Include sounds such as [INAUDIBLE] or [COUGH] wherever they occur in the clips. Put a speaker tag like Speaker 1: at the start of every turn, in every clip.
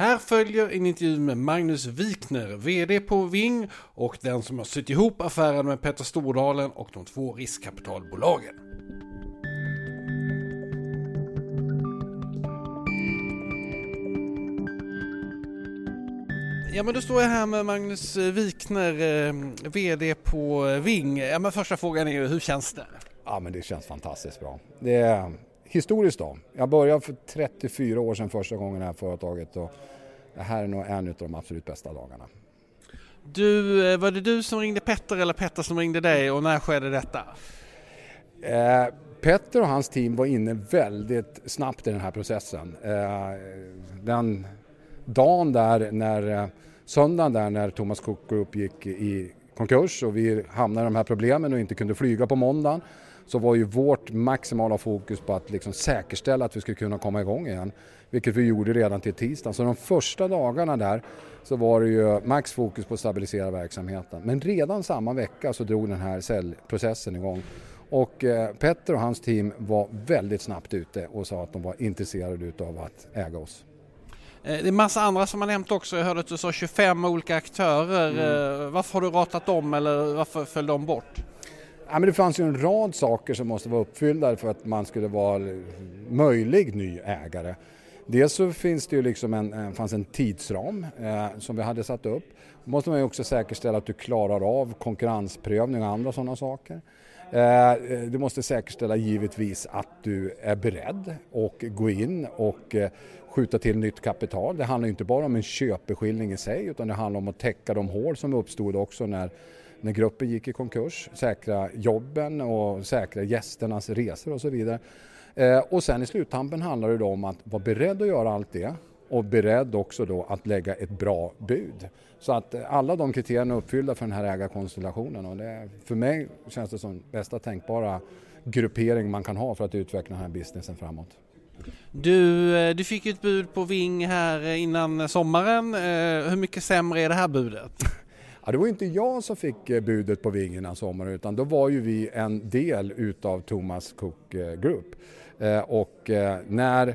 Speaker 1: Här följer en intervju med Magnus Wikner, VD på Ving och den som har sytt ihop affären med Petter Stordalen och de två riskkapitalbolagen. Ja men då står jag här med Magnus Wikner, eh, VD på Ving. Ja men första frågan är ju, hur känns det?
Speaker 2: Ja men det känns fantastiskt bra. Det är historiskt då. Jag började för 34 år sedan första gången i det här företaget och det här är nog en av de absolut bästa dagarna.
Speaker 1: Du, eh, var det du som ringde Petter eller Petter som ringde dig och när skedde detta?
Speaker 2: Eh, Petter och hans team var inne väldigt snabbt i den här processen. Eh, den dagen där, när, eh, söndagen där när Thomas Cook Group gick i konkurs och vi hamnade i de här problemen och inte kunde flyga på måndagen så var ju vårt maximala fokus på att liksom säkerställa att vi skulle kunna komma igång igen. Vilket vi gjorde redan till tisdagen. Så de första dagarna där så var det ju max fokus på att stabilisera verksamheten. Men redan samma vecka så drog den här säljprocessen igång. Och eh, Petter och hans team var väldigt snabbt ute och sa att de var intresserade av att äga oss.
Speaker 1: Eh, det är massa andra som har nämnt också. Jag hörde att du sa 25 olika aktörer. Mm. Varför har du ratat dem eller varför föll de bort?
Speaker 2: Ja, men det fanns ju en rad saker som måste vara uppfyllda för att man skulle vara möjlig ny ägare. Dels så finns det ju liksom en, fanns en tidsram eh, som vi hade satt upp. Då måste man ju också säkerställa att du klarar av konkurrensprövning och andra sådana saker. Eh, eh, du måste säkerställa givetvis att du är beredd och gå in och eh, skjuta till nytt kapital. Det handlar inte bara om en köpeskilling i sig utan det handlar om att täcka de hål som uppstod också när när gruppen gick i konkurs, säkra jobben och säkra gästernas resor och så vidare. Eh, och sen i sluttampen handlar det om att vara beredd att göra allt det och beredd också då att lägga ett bra bud. Så att alla de kriterierna är uppfyllda för den här ägarkonstellationen och det, för mig känns det som bästa tänkbara gruppering man kan ha för att utveckla den här businessen framåt.
Speaker 1: Du, eh, du fick ett bud på Ving här innan sommaren. Eh, hur mycket sämre är det här budet?
Speaker 2: Ja, det var inte jag som fick eh, budet på vingen den sommaren utan då var ju vi en del utav Thomas Cook eh, Group. Eh, och när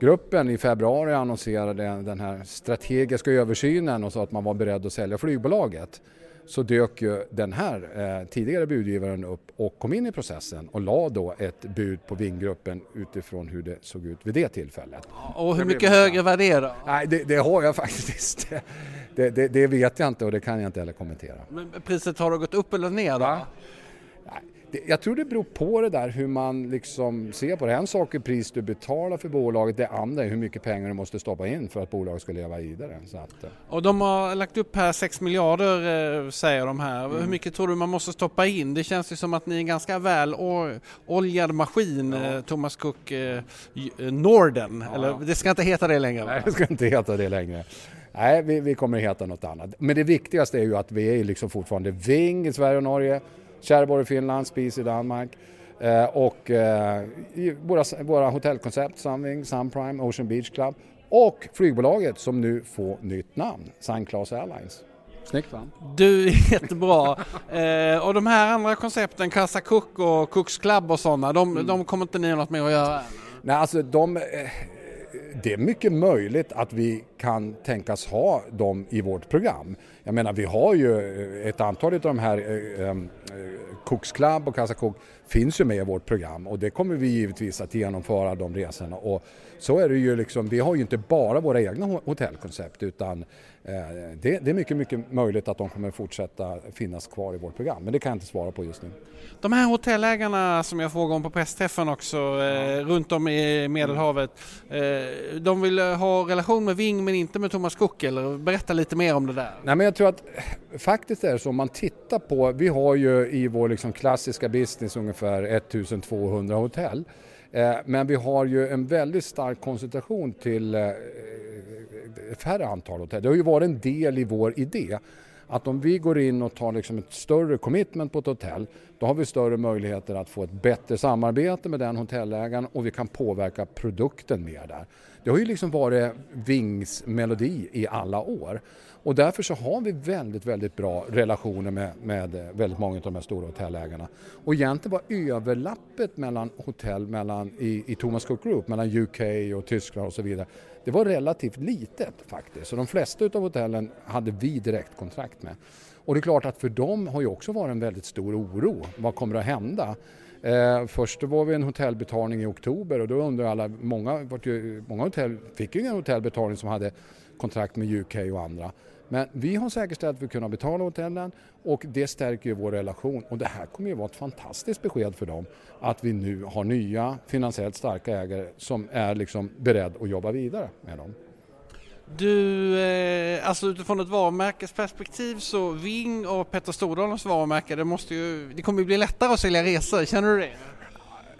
Speaker 2: gruppen i februari annonserade den här strategiska översynen och sa att man var beredd att sälja flygbolaget så dök ju den här eh, tidigare budgivaren upp och kom in i processen och la då ett bud på Vinggruppen utifrån hur det såg ut vid det tillfället.
Speaker 1: Och hur mycket högre var det då?
Speaker 2: Nej, det, det har jag [LAUGHS] faktiskt. Det, det, det, vet jag inte och det kan jag inte heller kommentera.
Speaker 1: Men priset har det gått upp eller ner då?
Speaker 2: Va? Jag tror det beror på det där hur man liksom ser på det. En sak är pris du betalar för bolaget, det andra är hur mycket pengar du måste stoppa in för att bolaget ska leva vidare. Så att, eh.
Speaker 1: och de har lagt upp här 6 miljarder eh, säger de här. Mm. Hur mycket tror du man måste stoppa in? Det känns ju som att ni är en ganska väl oljad maskin, ja. Eh, Thomas Cook Norden. Ja. Eller det ska inte heta det längre?
Speaker 2: Nej, det ska inte heta det längre. Nej, vi, vi kommer heta något annat. Men det viktigaste är ju att vi är liksom fortfarande Ving i Sverige och Norge Kärrborg i Finland, Spis i Danmark eh, och eh, våra, våra hotellkoncept Sunwing, Sunprime, Ocean Beach Club och flygbolaget som nu får nytt namn, Sun Class Airlines. Snyggt va?
Speaker 1: Du, [LAUGHS] jättebra. eh, och de här andra koncepten, Casa Cook och Cooks Club och sådana, de, mm. de kommer inte ni ha något med att göra?
Speaker 2: Nej, alltså de, eh, det är mycket möjligt att vi kan tänkas ha dem i vårt program. Jag menar vi har ju eh, ett antal av de här eh, eh, eh, Cooks Club och Casa Cook finns ju med i vårt program och det kommer vi givetvis att genomföra de resorna och så är det ju liksom, vi har ju inte bara våra egna hotellkoncept utan det, det, är mycket, mycket möjligt att de kommer fortsätta finnas kvar i vårt program men det kan jag inte svara på just nu.
Speaker 1: De här hotellägarna som jag frågade om på pressträffen också eh, runt om i Medelhavet eh, de vill ha relation med Ving men inte med Thomas Cook eller berätta lite mer om det där.
Speaker 2: Nej men jag tror att faktiskt är det så om man tittar på, vi har ju i vår liksom klassiska business ungefär 1200 hotell Eh, men vi har ju en väldigt stark koncentration till eh, färre antal hotell. Det har ju varit en del i vår idé att om vi går in och tar liksom ett större commitment på ett hotell då har vi större möjligheter att få ett bättre samarbete med den hotellägaren och vi kan påverka produkten mer där. Det har ju liksom varit Vings melodi i alla år och därför så har vi väldigt, väldigt bra relationer med, med väldigt många av de här stora hotellägarna. Och egentligen var överlappet mellan hotell mellan, i, i Thomas Cook Group, mellan UK och Tyskland och så vidare, det var relativt litet faktiskt. Så de flesta av hotellen hade vi direktkontrakt med. Och det är klart att för dem har ju också varit en väldigt stor oro. Vad kommer att hända? Eh, först var vi en hotellbetalning i oktober och då undrar alla, många, många hotell fick ju ingen hotellbetalning som hade kontrakt med UK och andra. Men vi har säkerställt att vi kan betala hotellen och det stärker ju vår relation och det här kommer ju vara ett fantastiskt besked för dem att vi nu har nya finansiellt starka ägare som är liksom beredd att jobba vidare med dem.
Speaker 1: Du, eh, alltså utifrån ett varumärkesperspektiv så Ving och Petter Stordalens varumärke, det, måste ju, det kommer ju bli lättare att sälja resor, känner du det?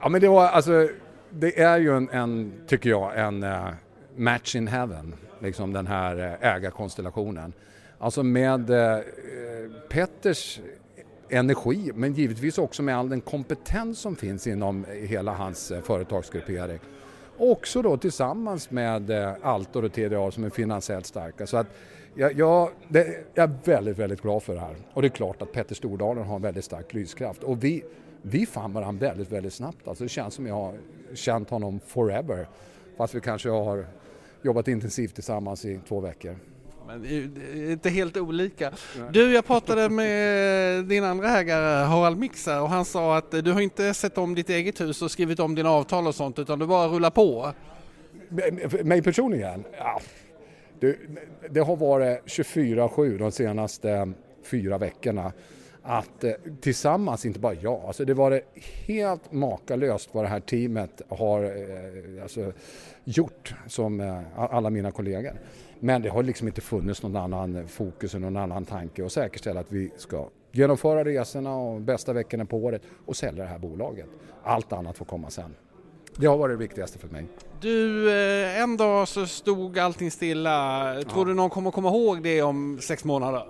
Speaker 2: Ja men det var alltså, det är ju en, en tycker jag, en uh, match in heaven, liksom den här uh, ägarkonstellationen. Alltså med uh, Petters energi men givetvis också med all den kompetens som finns inom hela hans företagsgruppering Också då tillsammans med eh, Altor och TDA som är finansiellt starka. Så att jag, jag, det, jag är väldigt, väldigt glad för det här. Och det är klart att Petter Stordalen har en väldigt stark lyskraft. Och vi, vi fann varandra väldigt, väldigt snabbt. Alltså det känns som jag har känt honom forever. Fast vi kanske har jobbat intensivt tillsammans i två veckor.
Speaker 1: Men inte helt olika. Du, jag pratade med din andra ägare Harald Mixa och han sa att du har inte sett om ditt eget hus och skrivit om dina avtal och sånt utan du bara rullar på.
Speaker 2: Mig personligen? Ja. Det, det har varit 24-7 de senaste fyra veckorna att eh, tillsammans, inte bara jag, alltså det var helt makalöst vad det här teamet har eh, alltså, gjort som eh, alla mina kollegor. Men det har liksom inte funnits någon annan fokus och någon annan tanke att säkerställa att vi ska genomföra resorna och bästa veckorna på året och sälja det här bolaget. Allt annat får komma sen. Det har varit det viktigaste för mig.
Speaker 1: Du, eh, en dag så stod allting stilla. Tror ja. du någon kommer komma ihåg det om sex månader?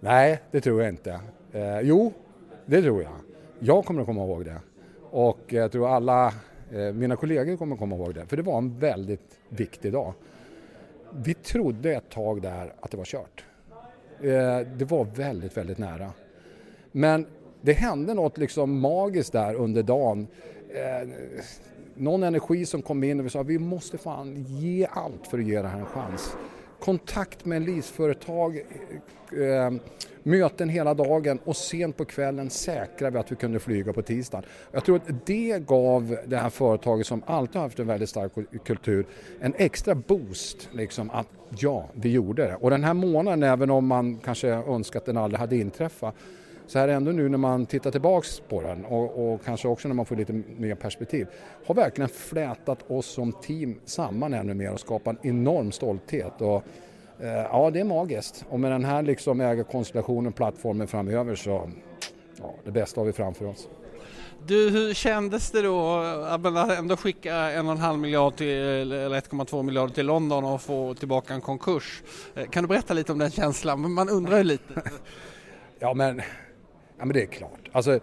Speaker 2: Nej, det tror jag inte. Eh, jo, det tror jag. Jag kommer att komma ihåg det. Och jag tror alla eh, mina kollegor kommer att komma ihåg det. För det var en väldigt viktig dag vi trodde ett tag där att det var kört. Eh, det var väldigt, väldigt nära. Men det hände något liksom magiskt där under dagen. Eh, någon energi som kom in och vi sa vi måste fan ge allt för att ge det här en chans kontakt med leaseföretag, eh, möten hela dagen och sent på kvällen säkrade vi att vi kunde flyga på tisdagen. Jag tror att det gav det här företaget som alltid haft en väldigt stark kultur en extra boost liksom att ja, vi gjorde det. Och den här månaden, även om man kanske önskat att den aldrig hade inträffat, så här ändå nu när man tittar tillbaks på den och, och, kanske också när man får lite mer perspektiv har verkligen flätat oss som team samman ännu mer och skapat en enorm stolthet. Och, eh, ja, det är magiskt och med den här liksom ägarkonstellationen, plattformen framöver så ja, det bästa har vi framför oss.
Speaker 1: Du, hur kändes det då att ändå skicka en och en halv miljard till, eller 1,2 miljarder till London och få tillbaka en konkurs? Eh, kan du berätta lite om den känslan? Man undrar ju lite. [LAUGHS]
Speaker 2: ja, men Ja men det är klart. Alltså, eh,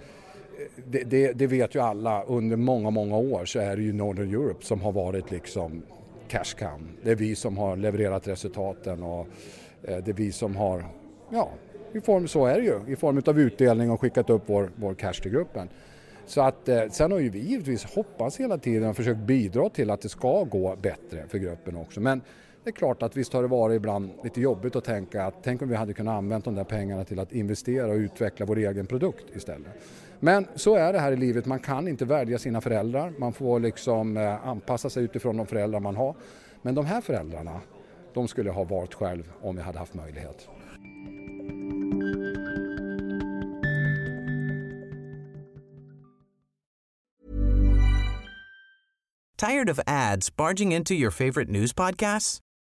Speaker 2: det, det, det, vet ju alla, under många, många år så är det ju Northern Europe som har varit liksom cash cow. Det är vi som har levererat resultaten och eh, det är vi som har, ja, i form, så är det ju, i form av utdelning och skickat upp vår, vår cash till gruppen. Så att, eh, sen har ju vi givetvis hoppats hela tiden och försökt bidra till att det ska gå bättre för gruppen också. Men det är klart att visst har det varit ibland lite jobbigt att tänka att tänk om vi hade kunnat använda de där pengarna till att investera och utveckla vår egen produkt istället. Men så är det här i livet, man kan inte välja sina föräldrar, man får liksom eh, anpassa sig utifrån de föräldrar man har. Men de här föräldrarna, de skulle ha valt själv om vi hade haft möjlighet.
Speaker 3: Tired of ads barging into your favorite news podcasts?